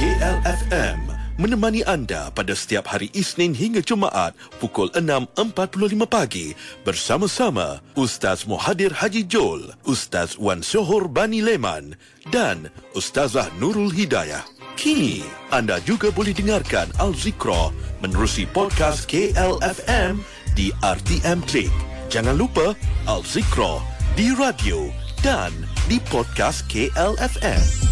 KLFM menemani anda pada setiap hari Isnin hingga Jumaat pukul 6.45 pagi bersama-sama Ustaz Muhadir Haji Jol, Ustaz Wan Sohor Bani Leman dan Ustazah Nurul Hidayah. Kini, anda juga boleh dengarkan Al-Zikra menerusi podcast KLFM di RTM Klik. Jangan lupa Al-Zikra di radio dan di podcast KLFM.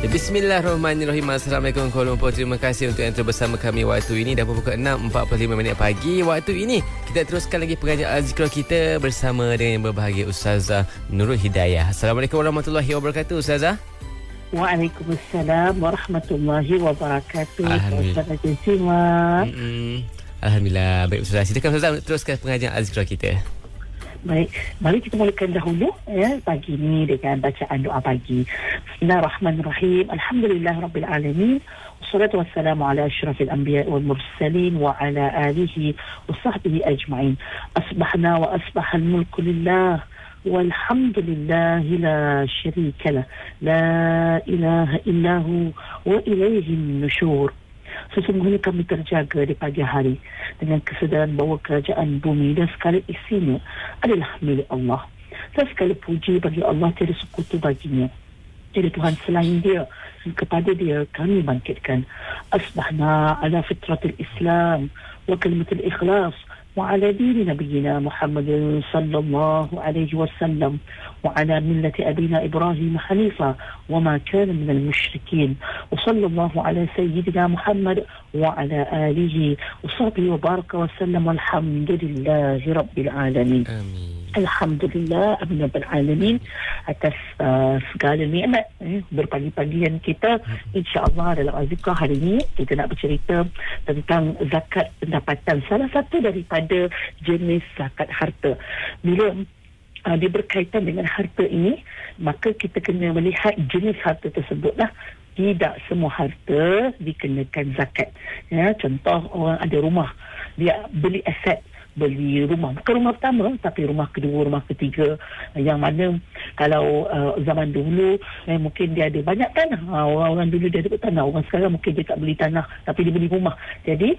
Bismillahirrahmanirrahim. Assalamualaikum Kuala Lumpur. Terima kasih untuk yang terus bersama kami waktu ini. Dah pukul 6.45 minit pagi. Waktu ini kita teruskan lagi pengajian Al-Zikra kita Bersama dengan yang berbahagia Ustazah Nurul Hidayah. Assalamualaikum warahmatullahi wabarakatuh Ustazah. Waalaikumsalam warahmatullahi wabarakatuh. Alhamdulillah. Ustazah. Alhamdulillah. Baik Ustazah. Silakan Ustazah teruskan pengajian Al-Zikra kita Baik, mari kita mulakan dahulu ya pagi ini dengan bacaan doa pagi. Bismillahirrahmanirrahim. Alhamdulillah rabbil alamin. Wassalatu wassalamu ala asyrafil anbiya wal mursalin wa ala alihi wa sahbihi ajma'in. Asbahna wa asbahal mulku lillah. والحمد لله لا شريك له لا إله إلا هو وإليه النشور Sesungguhnya kami terjaga di pagi hari dengan kesedaran bahawa kerajaan bumi dan segala isinya adalah milik Allah. Dan segala puji bagi Allah tiada sekutu baginya. Tiada Tuhan selain dia. Kepada dia kami bangkitkan. Asbahna ala fitratul Islam wa kalimatul ikhlas وعلى دين نبينا محمد صلى الله عليه وسلم وعلى ملة أبينا إبراهيم حنيفا وما كان من المشركين. وصلى الله على سيدنا محمد وعلى آله وصحبه وبارك وسلم والحمد لله رب العالمين. Amin Alhamdulillah Amin Rabbil Alamin atas uh, segala nikmat eh, berpagi-pagian kita. insya-Allah dalam azikah hari ini kita nak bercerita tentang zakat pendapatan salah satu daripada jenis zakat harta. Bila uh, dia berkaitan dengan harta ini maka kita kena melihat jenis harta tersebutlah tidak semua harta dikenakan zakat. Ya contoh orang ada rumah dia beli aset beli rumah. Bukan rumah pertama tapi rumah kedua rumah ketiga. Yang mana kalau uh, zaman dulu eh, mungkin dia ada banyak tanah. Uh, orang-orang dulu dia ada tanah. Orang sekarang mungkin dia tak beli tanah tapi dia beli rumah. Jadi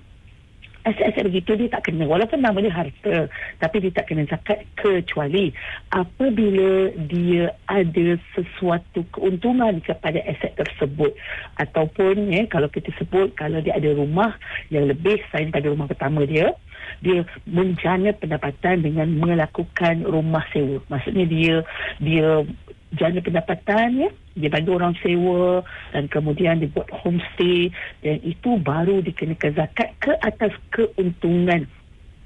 aset-aset begitu dia tak kena. Walaupun namanya harta tapi dia tak kena zakat kecuali apabila dia ada sesuatu keuntungan kepada aset tersebut. Ataupun ya kalau kita sebut kalau dia ada rumah yang lebih selain pada rumah pertama dia dia menjana pendapatan dengan melakukan rumah sewa. Maksudnya dia dia jana pendapatan ya. Dia bagi orang sewa dan kemudian dia buat homestay. Dan itu baru dikenakan zakat ke atas keuntungan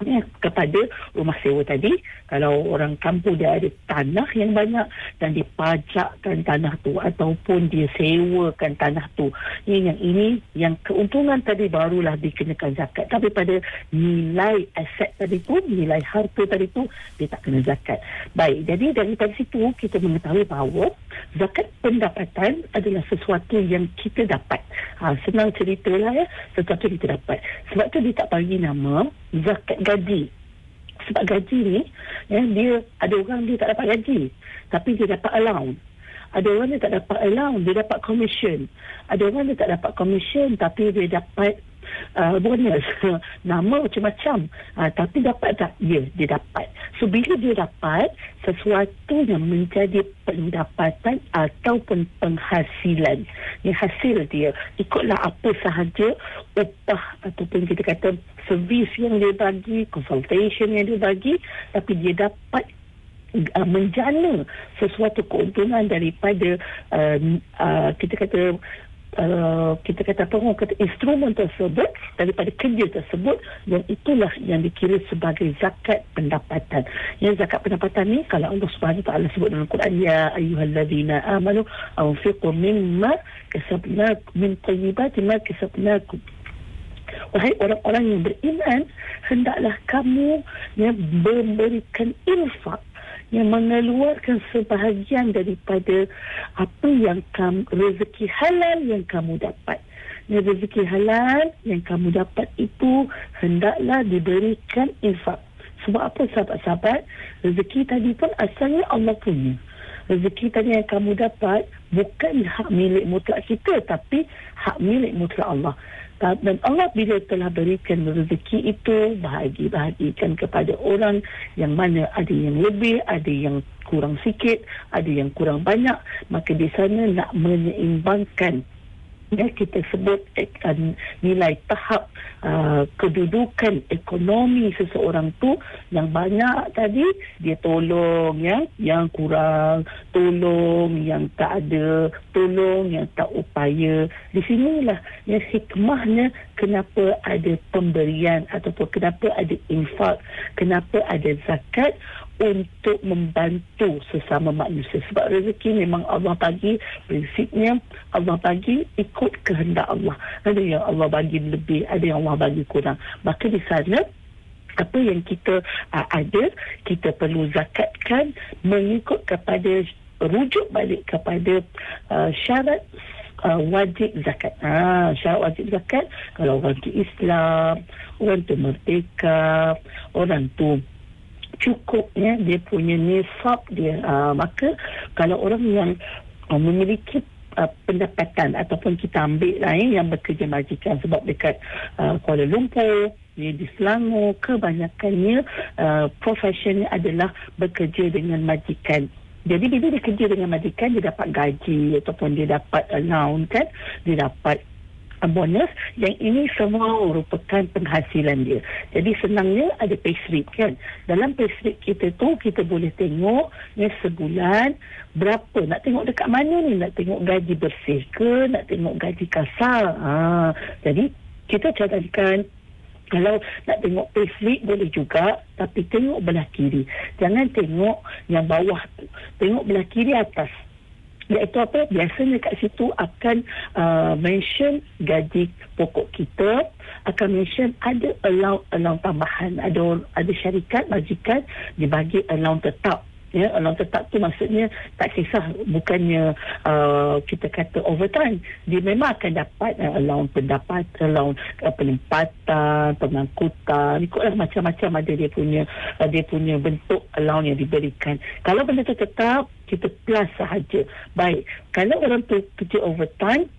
ya, kepada rumah sewa tadi kalau orang kampung dia ada tanah yang banyak dan dipajakkan tanah tu ataupun dia sewakan tanah tu ini yang ini yang keuntungan tadi barulah dikenakan zakat. Tapi pada nilai aset tadi tu nilai harta tadi tu dia tak kena zakat. Baik jadi daripada situ kita mengetahui bahawa zakat pendapatan adalah sesuatu yang kita dapat. Ha, senang ceritalah ya sesuatu kita dapat. Sebab tu dia tak bagi nama zakat gaji. Sebab gaji ni ya, dia ada orang dia tak dapat gaji tapi dia dapat allowance. Ada orang dia tak dapat allowance dia dapat commission. Ada orang dia tak dapat commission tapi dia dapat uh, bonus. Nama macam-macam. Uh, tapi dapat tak? Ya dia dapat so bila dia dapat sesuatu yang menjadi pendapatan ataupun penghasilan ni hasil dia ikutlah apa sahaja upah ataupun kita kata servis yang dia bagi consultation yang dia bagi tapi dia dapat uh, menjana sesuatu keuntungan daripada uh, uh, kita kata Uh, kita kata apa orang kata instrumen tersebut daripada kerja tersebut dan itulah yang dikira sebagai zakat pendapatan. Yang zakat pendapatan ni kalau Allah Subhanahu Wa Taala sebut dalam Quran ya ayyuhallazina amanu anfiqu mimma kasabnakum min tayyibati ma kasabnakum Wahai orang-orang yang beriman, hendaklah kamu yang memberikan infak yang mengeluarkan sebahagian daripada apa yang kamu rezeki halal yang kamu dapat. Dan rezeki halal yang kamu dapat itu hendaklah diberikan infak. Sebab apa sahabat-sahabat? Rezeki tadi pun asalnya Allah punya. rezeki tadi yang kamu dapat bukan hak milik mutlak kita tapi hak milik mutlak Allah dan Allah bila telah berikan rezeki itu bahagi-bahagikan kepada orang yang mana ada yang lebih, ada yang kurang sikit, ada yang kurang banyak, maka di sana nak menyeimbangkan ya kita sebut uh, nilai tahap uh, kedudukan ekonomi seseorang tu yang banyak tadi dia tolong ya yang kurang tolong yang tak ada tolong yang tak upaya. Di sinilah yang hikmahnya kenapa ada pemberian ataupun kenapa ada infak kenapa ada zakat untuk membantu sesama manusia. Sebab rezeki memang Allah bagi prinsipnya Allah bagi ikut kehendak Allah. Ada yang Allah bagi lebih ada yang Allah bagi kurang. Maka di sana apa yang kita uh, ada kita perlu zakatkan mengikut kepada rujuk balik kepada uh, syarat uh, wajib zakat. Ha, syarat wajib zakat kalau orang tu Islam, orang tu merdeka, orang tu cukup ya dia punya nisab dia. Uh, maka kalau orang yang uh, memiliki uh, pendapatan ataupun kita ambil eh, yang bekerja majikan sebab dekat uh, Kuala Lumpur di, di Selangor kebanyakannya uh, profesionnya adalah bekerja dengan majikan. Jadi bila dia kerja dengan majikan dia dapat gaji ataupun dia dapat allowance kan dia dapat bonus yang ini semua merupakan penghasilan dia. Jadi senangnya ada payslip kan. Dalam payslip kita tu kita boleh tengok ya sebulan berapa nak tengok dekat mana ni nak tengok gaji bersih ke nak tengok gaji kasar. Ha, jadi kita cadangkan kalau nak tengok payslip boleh juga tapi tengok belah kiri. Jangan tengok yang bawah tu. Tengok belah kiri atas iaitu apa biasanya kat situ akan uh, mention gaji pokok kita akan mention ada allowance allowance tambahan ada ada syarikat majikan dibagi allowance tetap ya allowance tetap tu maksudnya tak kisah bukannya uh, kita kata overtime. Dia memang akan dapat uh, allowance pendapat allowance uh, penempatan pengangkutan ikutlah macam-macam ada dia punya uh, dia punya bentuk allowance yang diberikan. Kalau benda tu tetap kita plus sahaja. Baik kalau orang tu kerja overtime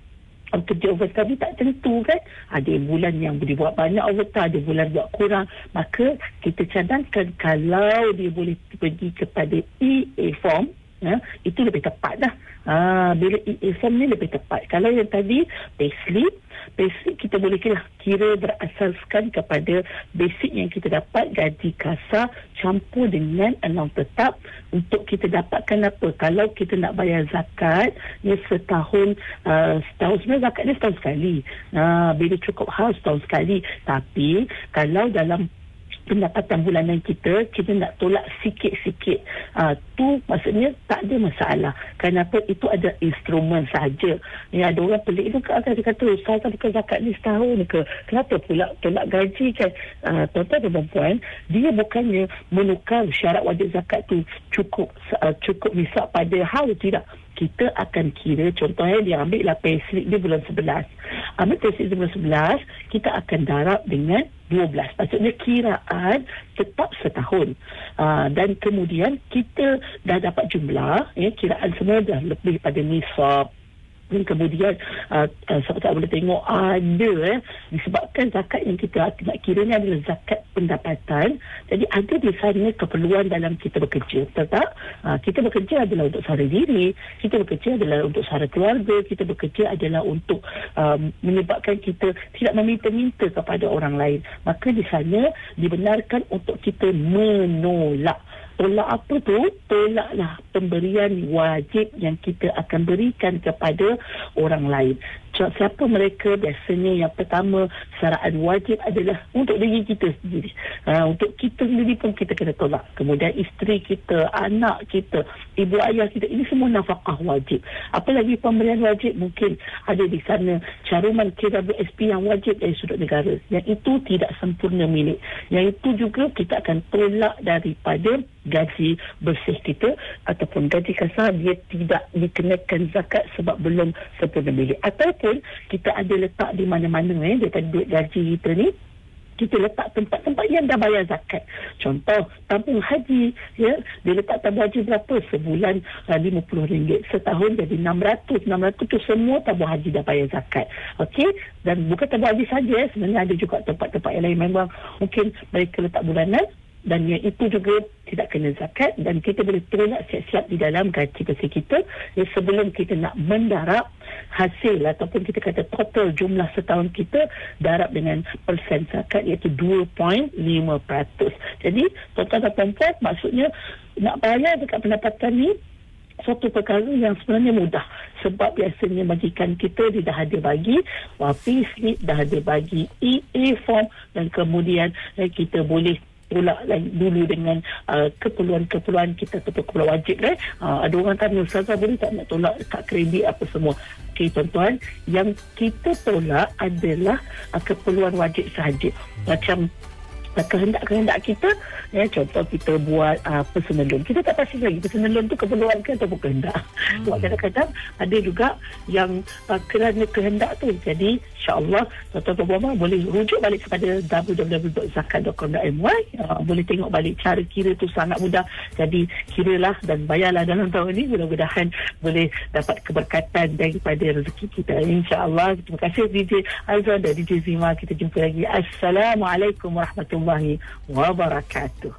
kerja overtime ni tak tentu kan? Ada bulan yang boleh buat banyak overtime ada bulan buat kurang. Maka kita cadangkan kalau dia boleh pergi kepada EA form ya, itu lebih tepat dah ha, bila form ni lebih tepat. Kalau yang tadi payslip basic kita boleh kira, kira berasaskan kepada basic yang kita dapat gaji kasar campur dengan allowance tetap. Untuk kita dapatkan apa? Kalau kita nak bayar zakat ya setahun uh, setahun sebenarnya zakat ni setahun sekali. Uh, bila cukup hal setahun sekali. Tapi kalau dalam pendapatan bulanan kita kita nak tolak sikit-sikit. Uh, tu maksudnya tak ada masalah. Kenapa? Itu ada instrumen saja ya ada orang pelik tu kan dia kata ustaz kan bukan zakat ni setahun ke? Kenapa pula tolak gaji kan? Uh, tuan-tuan dan perempuan dia bukannya menukar syarat wajib zakat tu cukup uh, cukup nisab pada hal tidak. Kita akan kira contohnya dia ambil lah payslip dia bulan 11 ambil payslip bulan 11 kita akan darab dengan 12 maksudnya kiraan tetap setahun. Uh, dan kemudian kita dah dapat jumlah ya, kiraan semua dah lebih pada nisab kemudian uh, uh, sahabat boleh tengok ada eh, disebabkan zakat yang kita nak ni adalah zakat pendapatan jadi ada di sana keperluan dalam kita bekerja betul tak? Uh, kita bekerja adalah untuk sara diri kita bekerja adalah untuk sara keluarga kita bekerja adalah untuk um, menyebabkan kita tidak meminta-minta kepada orang lain maka di sana dibenarkan untuk kita menolak tolak apa tu? Tolaklah pemberian wajib yang kita akan berikan kepada orang lain siapa mereka biasanya yang pertama syaraan wajib adalah untuk diri kita sendiri. Uh, untuk kita sendiri pun kita kena tolak. Kemudian isteri kita anak kita ibu ayah kita ini semua nafkah wajib. Apalagi pemberian wajib? Mungkin ada di sana caruman KWSP yang wajib dari sudut negara. Yang itu tidak sempurna milik. Yang itu juga kita akan tolak daripada gaji bersih kita ataupun gaji kasar. Dia tidak dikenakan zakat sebab belum sempurna milik. Ataupun kita ada letak di mana-mana eh daripada duit gaji kita ni kita letak tempat-tempat yang dah bayar zakat. Contoh, tabung haji, ya, dia letak tabung haji berapa? Sebulan uh, RM50. Setahun jadi 600. 600 tu semua tabung haji dah bayar zakat. Okey? Dan bukan tabung haji saja, ya. sebenarnya ada juga tempat-tempat yang lain memang mungkin mereka letak bulanan dan yang itu juga tidak kena zakat dan kita boleh tolak siap-siap di dalam gaji bersih kita ya, sebelum kita nak mendarab hasil ataupun kita kata total jumlah setahun kita darab dengan persen zakat iaitu 2.5%. Jadi total dan perempuan maksudnya nak bayar dekat pendapatan ni satu perkara yang sebenarnya mudah sebab biasanya majikan kita dia dah ada bagi wapi slip dah ada bagi EA form dan kemudian eh, kita boleh lagi dulu dengan uh, keperluan-keperluan kita atau keperluan wajib kan. Uh, ada orang tanya Ustazah boleh tak nak tolak kad kredit apa semua. Okey tuan-tuan, yang kita tolak adalah uh, keperluan wajib sahaja. Macam kehendak-kehendak kita ya contoh kita buat uh, personal loan. Kita tak pasti lagi personal loan tu keperluan ke ataupun kehendak. Hmm. sebab kadang-kadang ada juga yang uh, kerana kehendak tu. Jadi insyaAllah tuan-tuan puan boleh rujuk balik kepada www.zakat.com.my uh, boleh tengok balik cara kira tu sangat mudah. Jadi kiralah dan bayarlah dalam tahun ini. Mudah-mudahan boleh dapat keberkatan daripada rezeki kita. insyaAllah terima kasih DJ Azwan dan DJ Zima. Kita jumpa lagi. Assalamualaikum warahmatullahi warahmatullahi wabarakatuh.